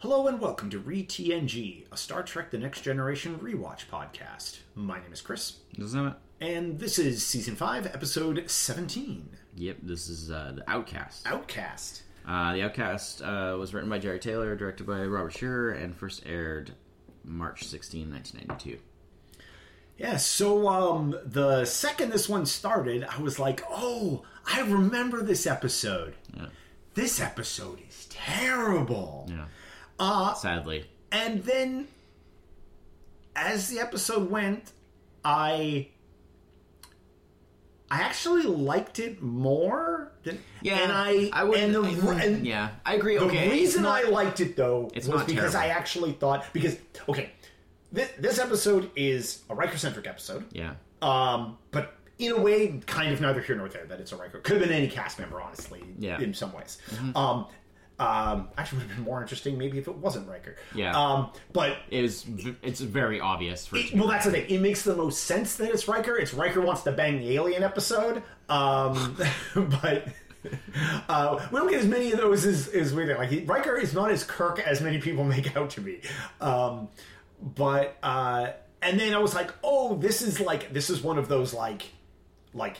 Hello and welcome to Re-TNG, a Star Trek The Next Generation rewatch podcast. My name is Chris, Isn't it? and this is Season 5, Episode 17, Yep, this is uh, The Outcast. Outcast. Uh, the Outcast uh, was written by Jeri Taylor, directed by Robert Scheerer, and first aired March 16, 1992. Yeah, so um, the second this one started, I was like, oh, I remember this episode. Yeah. This episode is terrible. Yeah. Uh, Sadly. And then, as the episode went, I I actually liked it more than Yeah, And I, I would. and the, I- and yeah, I agree. the okay, reason not- I liked it though it's was not because I actually thought because okay, this, this episode is a Riker centric episode. yeah, Um, but in a way, kind of neither here nor there that it's a Riker. Could have been any cast member, honestly. Yeah. Mm-hmm. In some ways. Um, um, actually, would have been more interesting maybe if it wasn't Riker. Yeah. Um, but it was. It's very obvious for. it it- to be well, that's the thing. It makes the most sense that it's Riker. It's Riker wants to bang the alien episode. Um, but. Uh, we don't get as many of those as, as we think. Like he, Riker is not as Kirk as many people make out to be. Um, but uh, and then I was like, oh, this is like this is one of those like like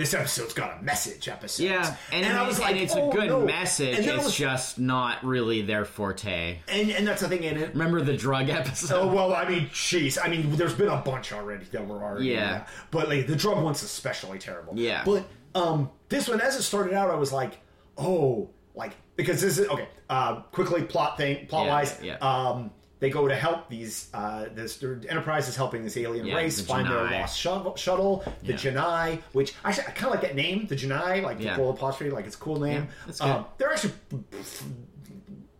this episode's got a message episode. Yeah, and, I it- was and like, it's oh, a good no. message. And I It's was- just not really their forte. and and that's the thing in it. Remember the drug episode? Oh well, I mean, jeez, I mean, there's been a bunch already that were already, Yeah. but like the drug one's especially terrible. Yeah. but um, this one, as it started out, I was like, oh, like because this is okay. Uh, quickly, plot thing, plot Yeah, wise, yeah. um, they go to help these. Uh, this Enterprise is helping this alien Yeah, race the find their lost shuttle. shuttle the Yeah. J'naii, which actually I kind of like that name, the J'naii, like Yeah. the full apostrophe, like it's a cool name. Um, they're actually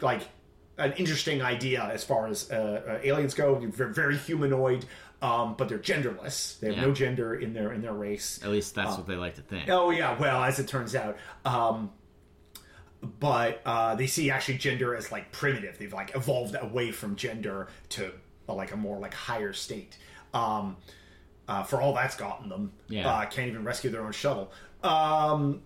like an interesting idea as far as uh, uh, aliens go. They're very humanoid, um, but they're genderless. They have no gender in their in their race. At least that's what they like to think. Oh yeah, well as it turns out, um, but uh, they see actually gender as like primitive. They've like evolved away from gender to uh, like a more like higher state. Um, uh, for all that's gotten them, Yeah. uh, can't even rescue their own shuttle. Um,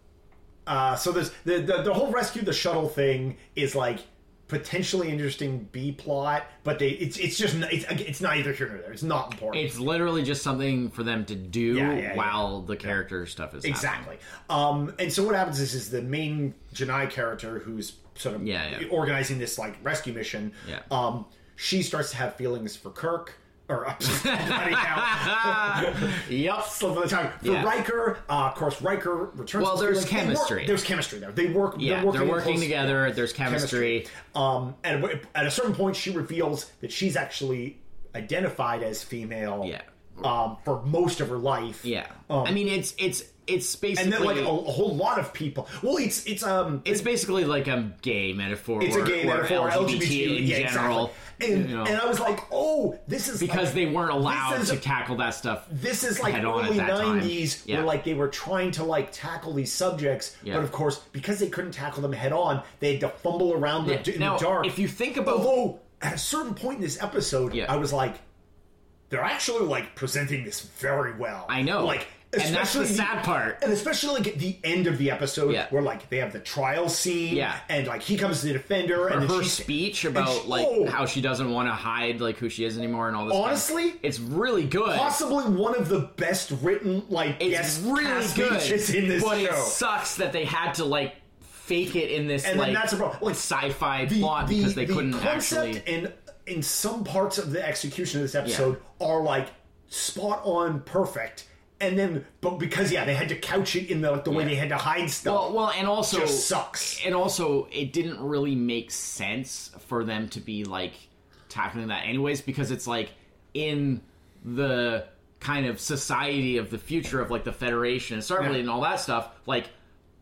uh, so there's the, the the whole rescue the shuttle thing is like potentially interesting B plot, but they it's it's just n- it's not neither here nor there. It's not important. It's literally just something for them to do Yeah, yeah, yeah. while the character stuff is happening. Exactly. Um, and so what happens is, is the main J'naii character, who's sort of Yeah, yeah. organizing this like rescue mission, Yeah. um, she starts to have feelings for Kirk. Or uh, bloody hell. Yep. slip of the tongue. For Yeah. Riker, uh, of course, Riker returns. Well, there's feelings. They work- chemistry. there's chemistry there. They work. Yeah, they're working, they're working together. There's chemistry. Um, and at a certain point, she reveals that she's actually identified as female. Yeah. Um, for most of her life. Yeah. Um, I mean, it's it's it's basically and then like a, a whole lot of people. Well, it's it's um it's basically like a gay metaphor. it's or, a gay or metaphor, LGBT, LGBT, in yeah, general. exactly. And, you know, and I was like, oh, this is because like- they weren't allowed is- to tackle that stuff. This is like head on at early '90s, Yeah. where like they were trying to like tackle these subjects, Yeah. but of course, because they couldn't tackle them head on, they had to fumble around the, in Now, the dark. if you think about- although at a certain point in this episode, Yeah. I was like, they're actually like presenting this very well. I know. like. And that's the sad part. and especially like at the end of the episode, Yeah. where like they have the trial scene, Yeah. and like he comes to the defender, and then her she- speech about she- like oh, how she doesn't want to hide like who she is anymore and all this. stuff. Honestly? it's really good. possibly one of the best written like it's guest really cast good. speeches in this but show. it sucks that they had to like fake it in this and like that's a problem. Like sci-fi plot because they the couldn't concept actually. and in some parts of the execution of this episode are like spot on perfect. And then, but because yeah, they had to couch it in the like the way they had to hide stuff. Well, well, and also just sucks. and also it didn't really make sense for them to be like tackling that anyways because it's like in the kind of society of the future of like the federation and starfleet Yeah. and all that stuff like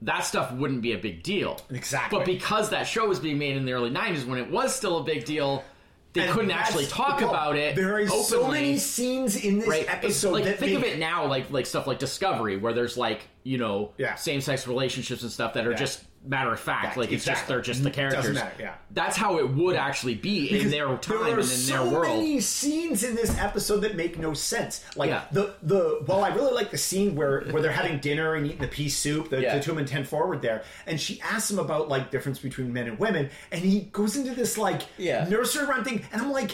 that stuff wouldn't be a big deal Exactly. but because that show was being made in the early 90s when it was still a big deal they And couldn't actually talk about it There are so many scenes in this Right, episode like that think of it now, like like stuff like Discovery, where there's like you know Yeah. same sex relationships and stuff that are Yeah. just matter of fact. Fact, like it's just they're just the Doesn't characters. matter, yeah. That's how it would actually be in their time there are and in so their world. many scenes in this episode that make no sense. Like Yeah. the the well, I really like the scene where where they're having dinner and eating the pea soup. The, Yeah. the two men ten forward there, and she asks him about like difference between men and women, and he goes into this like Yeah. nursery rhyme thing, and I'm like.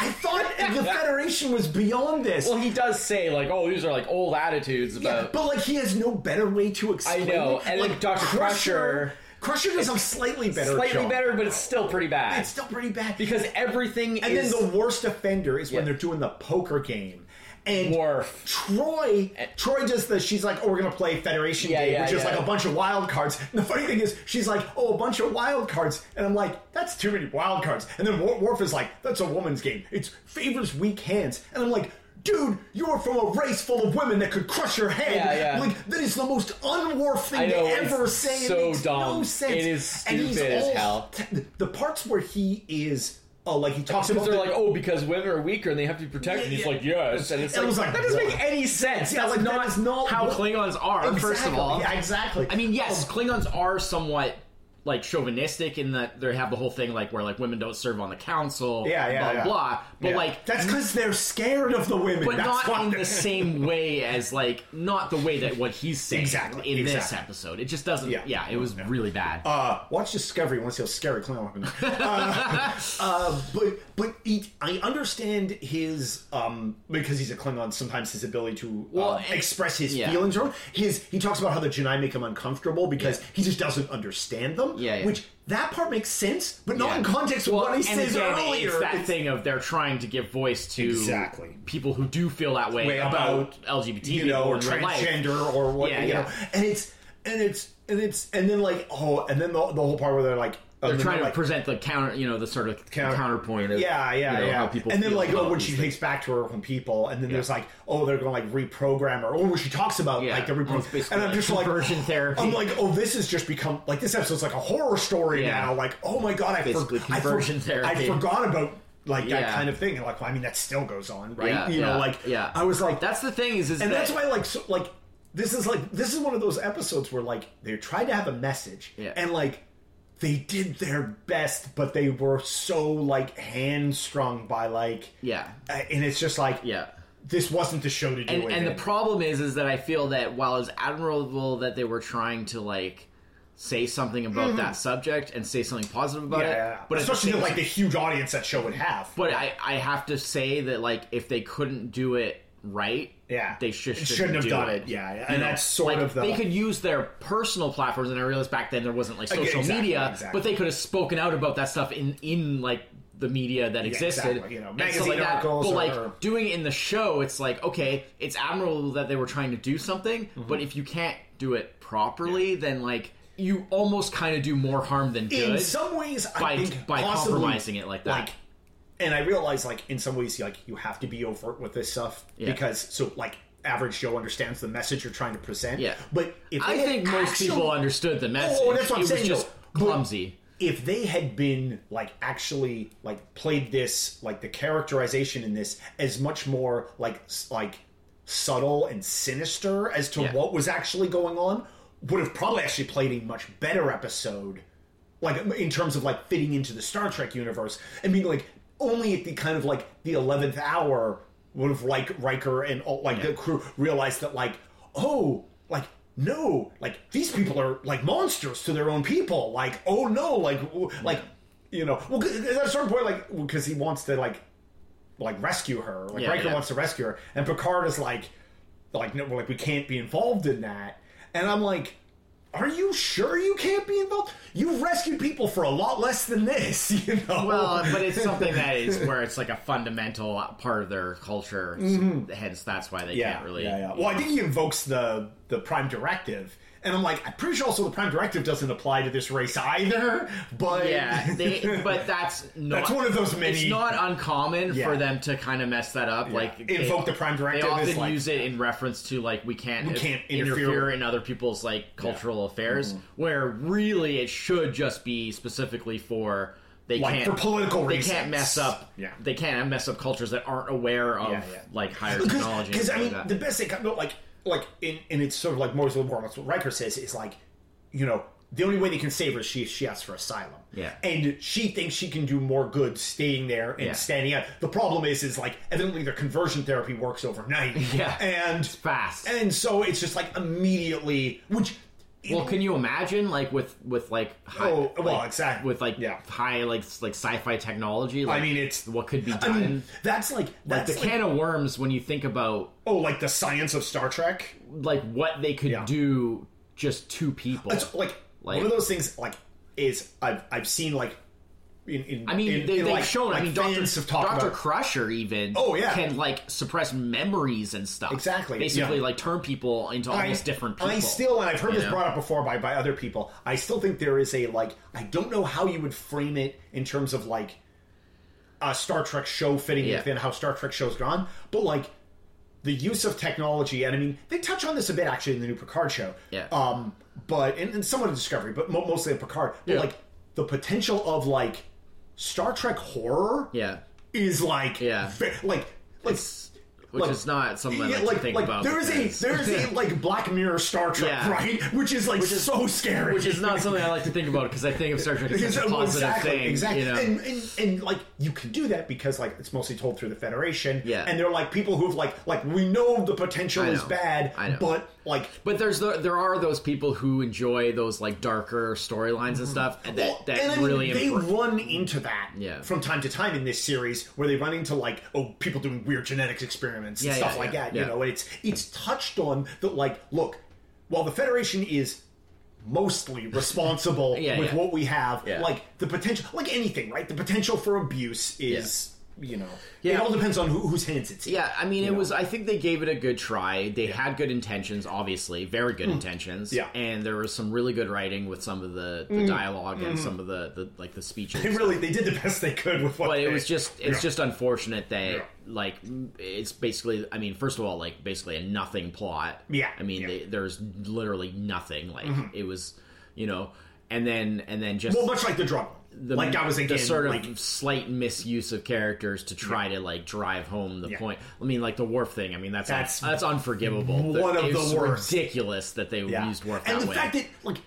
I thought the Federation was beyond this. Well, he does say like, "Oh, these are like old attitudes Yeah, but like he has no better way to explain. I know, it. and, like, Dr. Crusher- Crusher does a slightly better, Slightly job. better, but it's still pretty bad It's still pretty bad because everything And is. then the worst offender is when they're doing the poker game. And Worf. Troi, Troi does the. She's like, "Oh, we're gonna play Federation Yeah, game, yeah, which is like a bunch of wild cards." And the funny thing is, she's like, "Oh, a bunch of wild cards," and I'm like, "That's too many wild cards." And then Wor- Worf is like, "That's a woman's game. It favors weak hands." And I'm like. Dude, you're from a race full of women that could crush your head. Yeah, yeah. Like that is the most unworth thing know, to ever say. so it makes dumb. No sense. It is And he's stupid as all- hell. The parts where he is, oh, like he talks about they're the- like, oh, because women are weaker and they have to be protected. Yeah, He's like, yes, and it's It like, was like, that doesn't what? make any sense. Yeah, That's like, that not, is not how what- Klingons are. First of all, Yeah, exactly. I mean, yes, oh. Klingons are somewhat like chauvinistic in that they have the whole thing like where like women don't serve on the council. Yeah, yeah, blah yeah. blah. But Yeah. like that's because they're scared of the women. but That's not in the same way as like not the way that what he's saying Exactly, in this episode. It just doesn't. Yeah. Yeah, it was really bad. Uh, watch Discovery. You want to see how scary Klingon weapons. Uh, uh, but but he, I understand his um because he's a Klingon. Sometimes his ability to Well, um, express his feelings. Or his he talks about how the J'naii make him uncomfortable because he just doesn't understand them. Yeah, yeah. Which that part makes sense, but not Yeah. in context of what he and says again, earlier. It's that thing of they're trying to give voice to Exactly. people who do feel that way way about, about, LGBT you people know, or in real life. transgender or what Yeah, you yeah. know. And it's and it's and it's and then like oh, and then the, the whole part where they're like They're trying to like, present the counter, you know, the sort of Counter- counterpoint of yeah, yeah, you know, yeah. how people and then like oh, when she things. takes back to her own people, and then there's like oh, they're going to like reprogram her. Or when she talks about Yeah. like the reprogram, and I'm just like conversion oh, therapy. I'm like oh, this has just become like this episode's like a horror story Yeah. now. Like oh my god, I, for, I, for- I forgot about. Like that kind of thing, and like, well, I mean, that still goes on, right? Yeah, you know, yeah, like, yeah. I was like, That's the thing is, is and that that's why like so, like this is like this is one of those episodes where like they tried to have a message Yeah. and like they did their best but they were so like hamstrung by like yeah, uh, and it's just like yeah. this wasn't the show to do and, it and the problem is is that I feel that while it's admirable that they were trying to like say something about that subject and say something positive about Mm-hmm. yeah, it, yeah, yeah. but the especially same the, like the huge audience that show would have But I, I have to say that like if they couldn't do it right, Yeah. they should, shouldn't, shouldn't have do done it. it, yeah, yeah. You And know, that's sort like, of the- they could use their personal platforms, and I realize back then there wasn't like social exactly, media, exactly. but they could have spoken out about that stuff in in like the media that existed, exactly, you know, magazine like that. articles But like or- doing it in the show, it's like okay, it's admirable that they were trying to do something, Mm-hmm. but if you can't do it properly, then like you almost kind of do more harm than good. in some ways I by- think by possibly, compromising it like that. And I realize like in some ways like you have to be overt with this stuff Yeah. because so like average Joe understands the message you're trying to present. Yeah. But if I think most actually- people understood the oh, message. Oh, that's what I'm it saying, just though. But- clumsy. if they had been like actually like played this like the characterization in this as much more like s- like subtle and sinister as to Yeah. what was actually going on would have probably actually played a much better episode like in terms of like fitting into the Star Trek universe and being like only at the kind of like the 11th hour would have like Riker and all, like the crew realized that like oh like no like these people are like monsters to their own people. Like oh no like like you know well at a certain point like because he wants to like like rescue her. Like Yeah, Riker yeah. wants to rescue her. And Picard is like like no like we can't be involved in that. And I'm like are you sure you can't be involved? You've rescued people for a lot less than this, you know. Well, but it's something that is where it's like a fundamental part of their culture. Hence, that's why they Mm-hmm. yeah, can't really. yeah, yeah. Well, I think he invokes the the Prime Directive, and I'm like, I'm pretty sure also the Prime Directive doesn't apply to this race either. But Yeah, they, but that's not. That's one of those many- It's not uncommon Yeah. for them to kind of mess that up. Like they- Invoke the Prime Directive They often like- use it in reference to like we can't We can't interfere. interfere. in other people's like cultural affairs. Mm-hmm. Where really it should just be specifically for they Like, can't for political They reasons. can't mess up. Yeah. They can't mess up cultures that aren't aware of Yeah, yeah. like higher technology. because I mean like the best thing no, like like in and it's sort of like more so more that's what Riker says is like you know the only way they can save her is she she asks for asylum. Yeah. and she thinks she can do more good staying there and Yeah. standing out. The problem is, is like evidently their conversion therapy works overnight. Yeah. and fast. and so it's just like immediately, which Well, can you imagine like with with like high, Oh, well, like, exactly. with like Yeah. high like like sci-fi technology? Like, I mean, it's what could be I done. mean, that's like like that's the like, can of worms when you think about oh, like the science of Star Trek. like what they could Yeah. do just two people. It's like, Like- one of those things. Like is I've I've seen like in, in I mean, in, they, in, they've like, shown. I mean, Doctor have Doctor Crusher even. Oh, yeah. can like suppress memories and stuff. Exactly, Basically, yeah. like turn people into almost different people. I still, and I've heard this know? brought up before by, by other people. I still think there is a like. I don't know how you would frame it in terms of like a Star Trek show fitting Yeah. within how Star Trek shows gone, but like the use of technology, and I mean they touch on this a bit actually in the new Picard show. Yeah. Um, but and, and somewhat of Discovery, but mo- mostly in Picard. But Yeah. like the potential of like Star Trek horror yeah, is like Yeah. ve- like like. Which like- is not something I like, like, to think like about. there is a there is a like Black Mirror Star Trek Yeah. right, which is like so scary. which is not something I like to think about because I think of Star Trek as a positive exactly, thing. exactly. You know? and, and and like you can do that because like it's mostly told through the Federation. Yeah. and they're like people who've like like we know the potential I is bad, I know. but like But there's the, there are those people who enjoy those like darker storylines and mm-hmm. stuff and that that and I mean, really they improve. run into that Yeah. from time to time in this series where they run into like oh people doing weird genetics experiments and Yeah, stuff yeah, like yeah, that you know it's it's touched on that like look while the federation is mostly responsible with what we have like the potential like anything right? The potential for abuse is you know Yeah. it all depends on who, whose hands it's in. Yeah, I mean, it know? was. I think they gave it a good try. They had good intentions, obviously, very good intentions. Hmm. Yeah. and there was some really good writing with some of the, the dialogue and some of the, the like the speeches. they really they did the best they could with what but it was just it's Yeah. just unfortunate that Yeah. like it's basically i mean first of all like basically a nothing plot Yeah, i mean yeah. Mm-hmm. They, there's literally nothing like it was you know and then and then just well much like the drug one. The, like I was the again sort of like slight misuse of characters to try to like drive home the Yeah. point. I mean, like the Worf thing. I mean, that's That's that's, unforgivable. one of the worst. Ridiculous that they yeah. used Worf and that the way. fact that like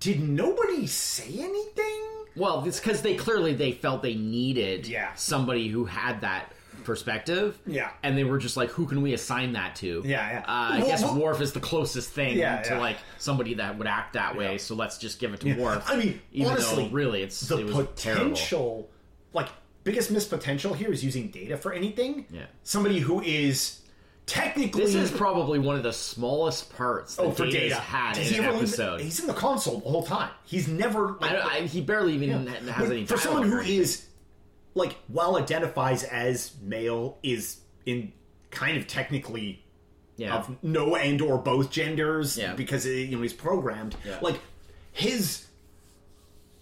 did nobody say anything well, it's because they clearly they felt they needed Yeah. somebody who had that perspective. Yeah. and they were just like, who can we assign that to? Yeah, yeah. Uh, I Well, guess well- Worf is the closest thing Yeah, to yeah. like somebody that would act that way. So let's just give it to Worf. I mean, even honestly, though really it's the it was terrible. potential like biggest missed potential here is using Data for anything Yeah. somebody who is technically This is probably one of the smallest parts that oh for Data's Data had in an episode. he's in the console the whole time he's never like, I I, he barely even ha- has But any for someone who is like while identifies as male is in kind of technically yeah. of no and or both genders Yeah. because uh, you know he's programmed Yeah. like his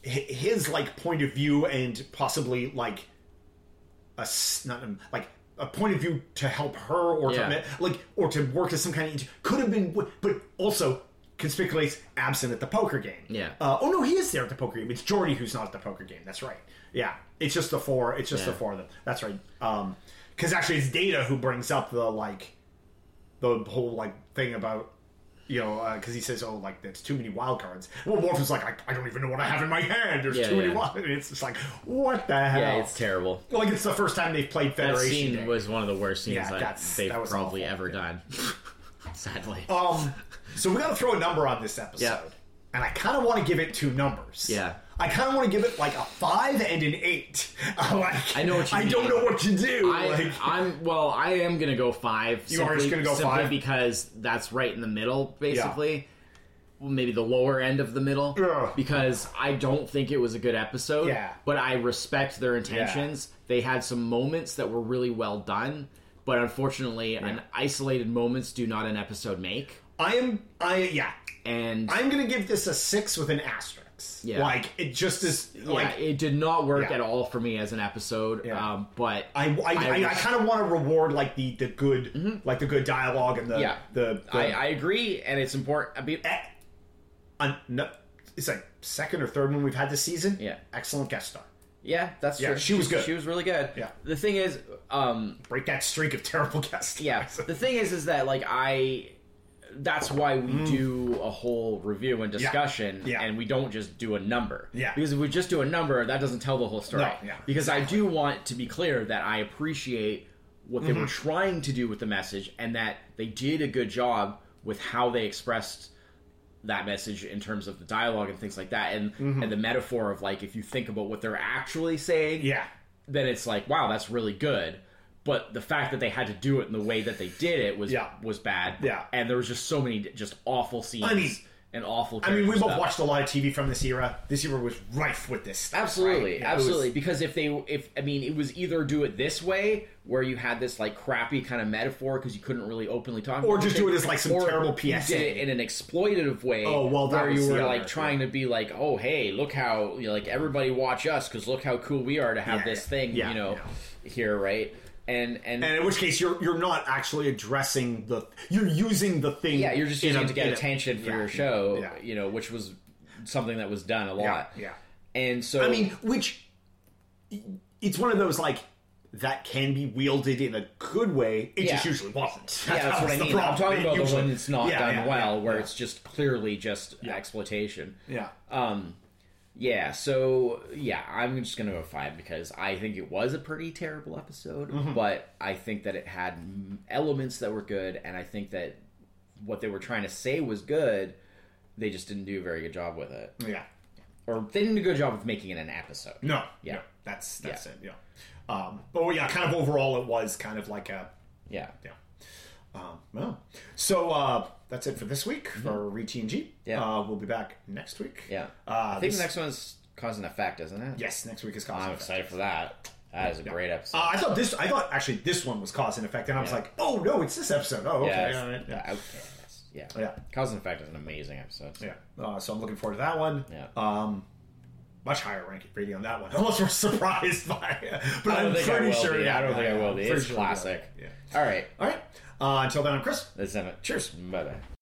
his like point of view and possibly like a not like a point of view to help her or to like or to work as some kind of could have been but also conspicuous absent at the poker game. Yeah. uh, oh no he is there at the poker game. It's Geordi who's not at the poker game. That's right. Yeah. It's just the four it's just the four of them. That's right. Um because actually it's Data who brings up the like the whole like thing about you know because he says oh like there's too many wild cards. Well Worf is like I, I don't even know what I have in my hand. There's Yeah, too many wild and it's just like what the hell? yeah, it's terrible. like it's the first time they've played That Federation scene Day. was one of the worst scenes Yeah, that that's- they've that probably awful. ever done. Sadly. um so we got to throw a number on this episode Yeah. and I kind of want to give it two numbers Yeah. I kind of want to give it like a five and an eight. like, I know what you I don't know what to do. I, like, I'm well. I am gonna go five. You are just gonna go simply five? because that's right in the middle, basically. Well, maybe the lower end of the middle, Ugh. because I don't think it was a good episode. Yeah. but I respect their intentions. They had some moments that were really well done, but unfortunately, an isolated moments do not an episode make. I am. I yeah. And I'm gonna give this a six with an asterisk. Yeah. Like it just is. yeah, Like it did not work Yeah. at all for me as an episode. Yeah. Um, but I, I, I, I, was- kind of want to reward like the the good, like the good dialogue and the Mm-hmm. yeah, the. the I, I agree, and it's important. I mean, eh, un- no, it's like second or third one we've had this season. Yeah. excellent guest star. Yeah, that's Yeah, true. she was good. She was really good. Yeah. The thing is, um, Break that streak of terrible guest. yeah. the thing is, is that like I, that's why we do a whole review and discussion, Mm. Yeah. and we don't just do a number. Yeah. Because if we just do a number, that doesn't tell the whole story. No, yeah, because I do want to be clear that I appreciate what they Mm-hmm. were trying to do with the message, and that they did a good job with how they expressed that message in terms of the dialogue and things like that, and mm-hmm. and the metaphor of like if you think about what they're actually saying, Yeah. then it's like wow that's really good but the fact that they had to do it in the way that they did it was Yeah. was bad Yeah. and there was just so many just awful scenes I mean- and awful I mean, we both stuff. watched a lot of TV from this era. This era was rife with this. Stuff, absolutely right? It was- absolutely because if they if i mean it was either do it this way where you had this like crappy kind of metaphor because you couldn't really openly talk Or just do it as, like, some terrible PSA. did it in an exploitative way Oh, well, where you were like trying to be like oh hey look how you know, like everybody watch us because look how cool we are to have Yeah, this yeah. thing Yeah, you know here right and and And in which case, you're you're not actually addressing the. You're using the thing. Yeah, you're just using a- it to get in a- attention for yeah, your show, Yeah. you know, which was something that was done a lot. Yeah. And so I mean, which it's one of those like that can be wielded in a good way. It just usually wasn't. yeah, that's what I mean. I'm talking about the one that's not Yeah, done yeah, well, yeah, where yeah. it's just clearly just exploitation. yeah. Um, yeah, so yeah, I'm just gonna go five because I think it was a pretty terrible episode, Mm-hmm. but I think that it had elements that were good, and I think that what they were trying to say was good. They just didn't do a very good job with it, yeah. or they didn't do a good job of making it an episode. No. Yeah. no, that's that's Yeah. it. Yeah. Um, but yeah, kind of overall, it was kind of like a Yeah. yeah. Um, well, so uh, that's it for this week for ReTNG. Mm-hmm. Yeah. Uh, we'll be back next week. Yeah. Uh, I think this- the next one's cause and effect, isn't it? Yes, next week is cause and effect. I'm and effect. excited for that. That is a great episode. Uh, I thought this. I thought actually this one was cause and effect, and I was Yeah. like, "Oh no, it's this episode." Oh, okay, yeah, all right, yeah. yes, yeah. yeah, Cause and effect is an amazing episode. yeah. Uh, so I'm looking forward to that one. Yeah. Um, much higher ranking rating on that one. Almost was surprised by it, but I don't I'm think I pretty will sure. be. Yeah, I don't think I will be. pretty It's sure classic. Yeah. All right. All right. Uh, until then, I'm Chris. That's it. Cheers. Bye bye.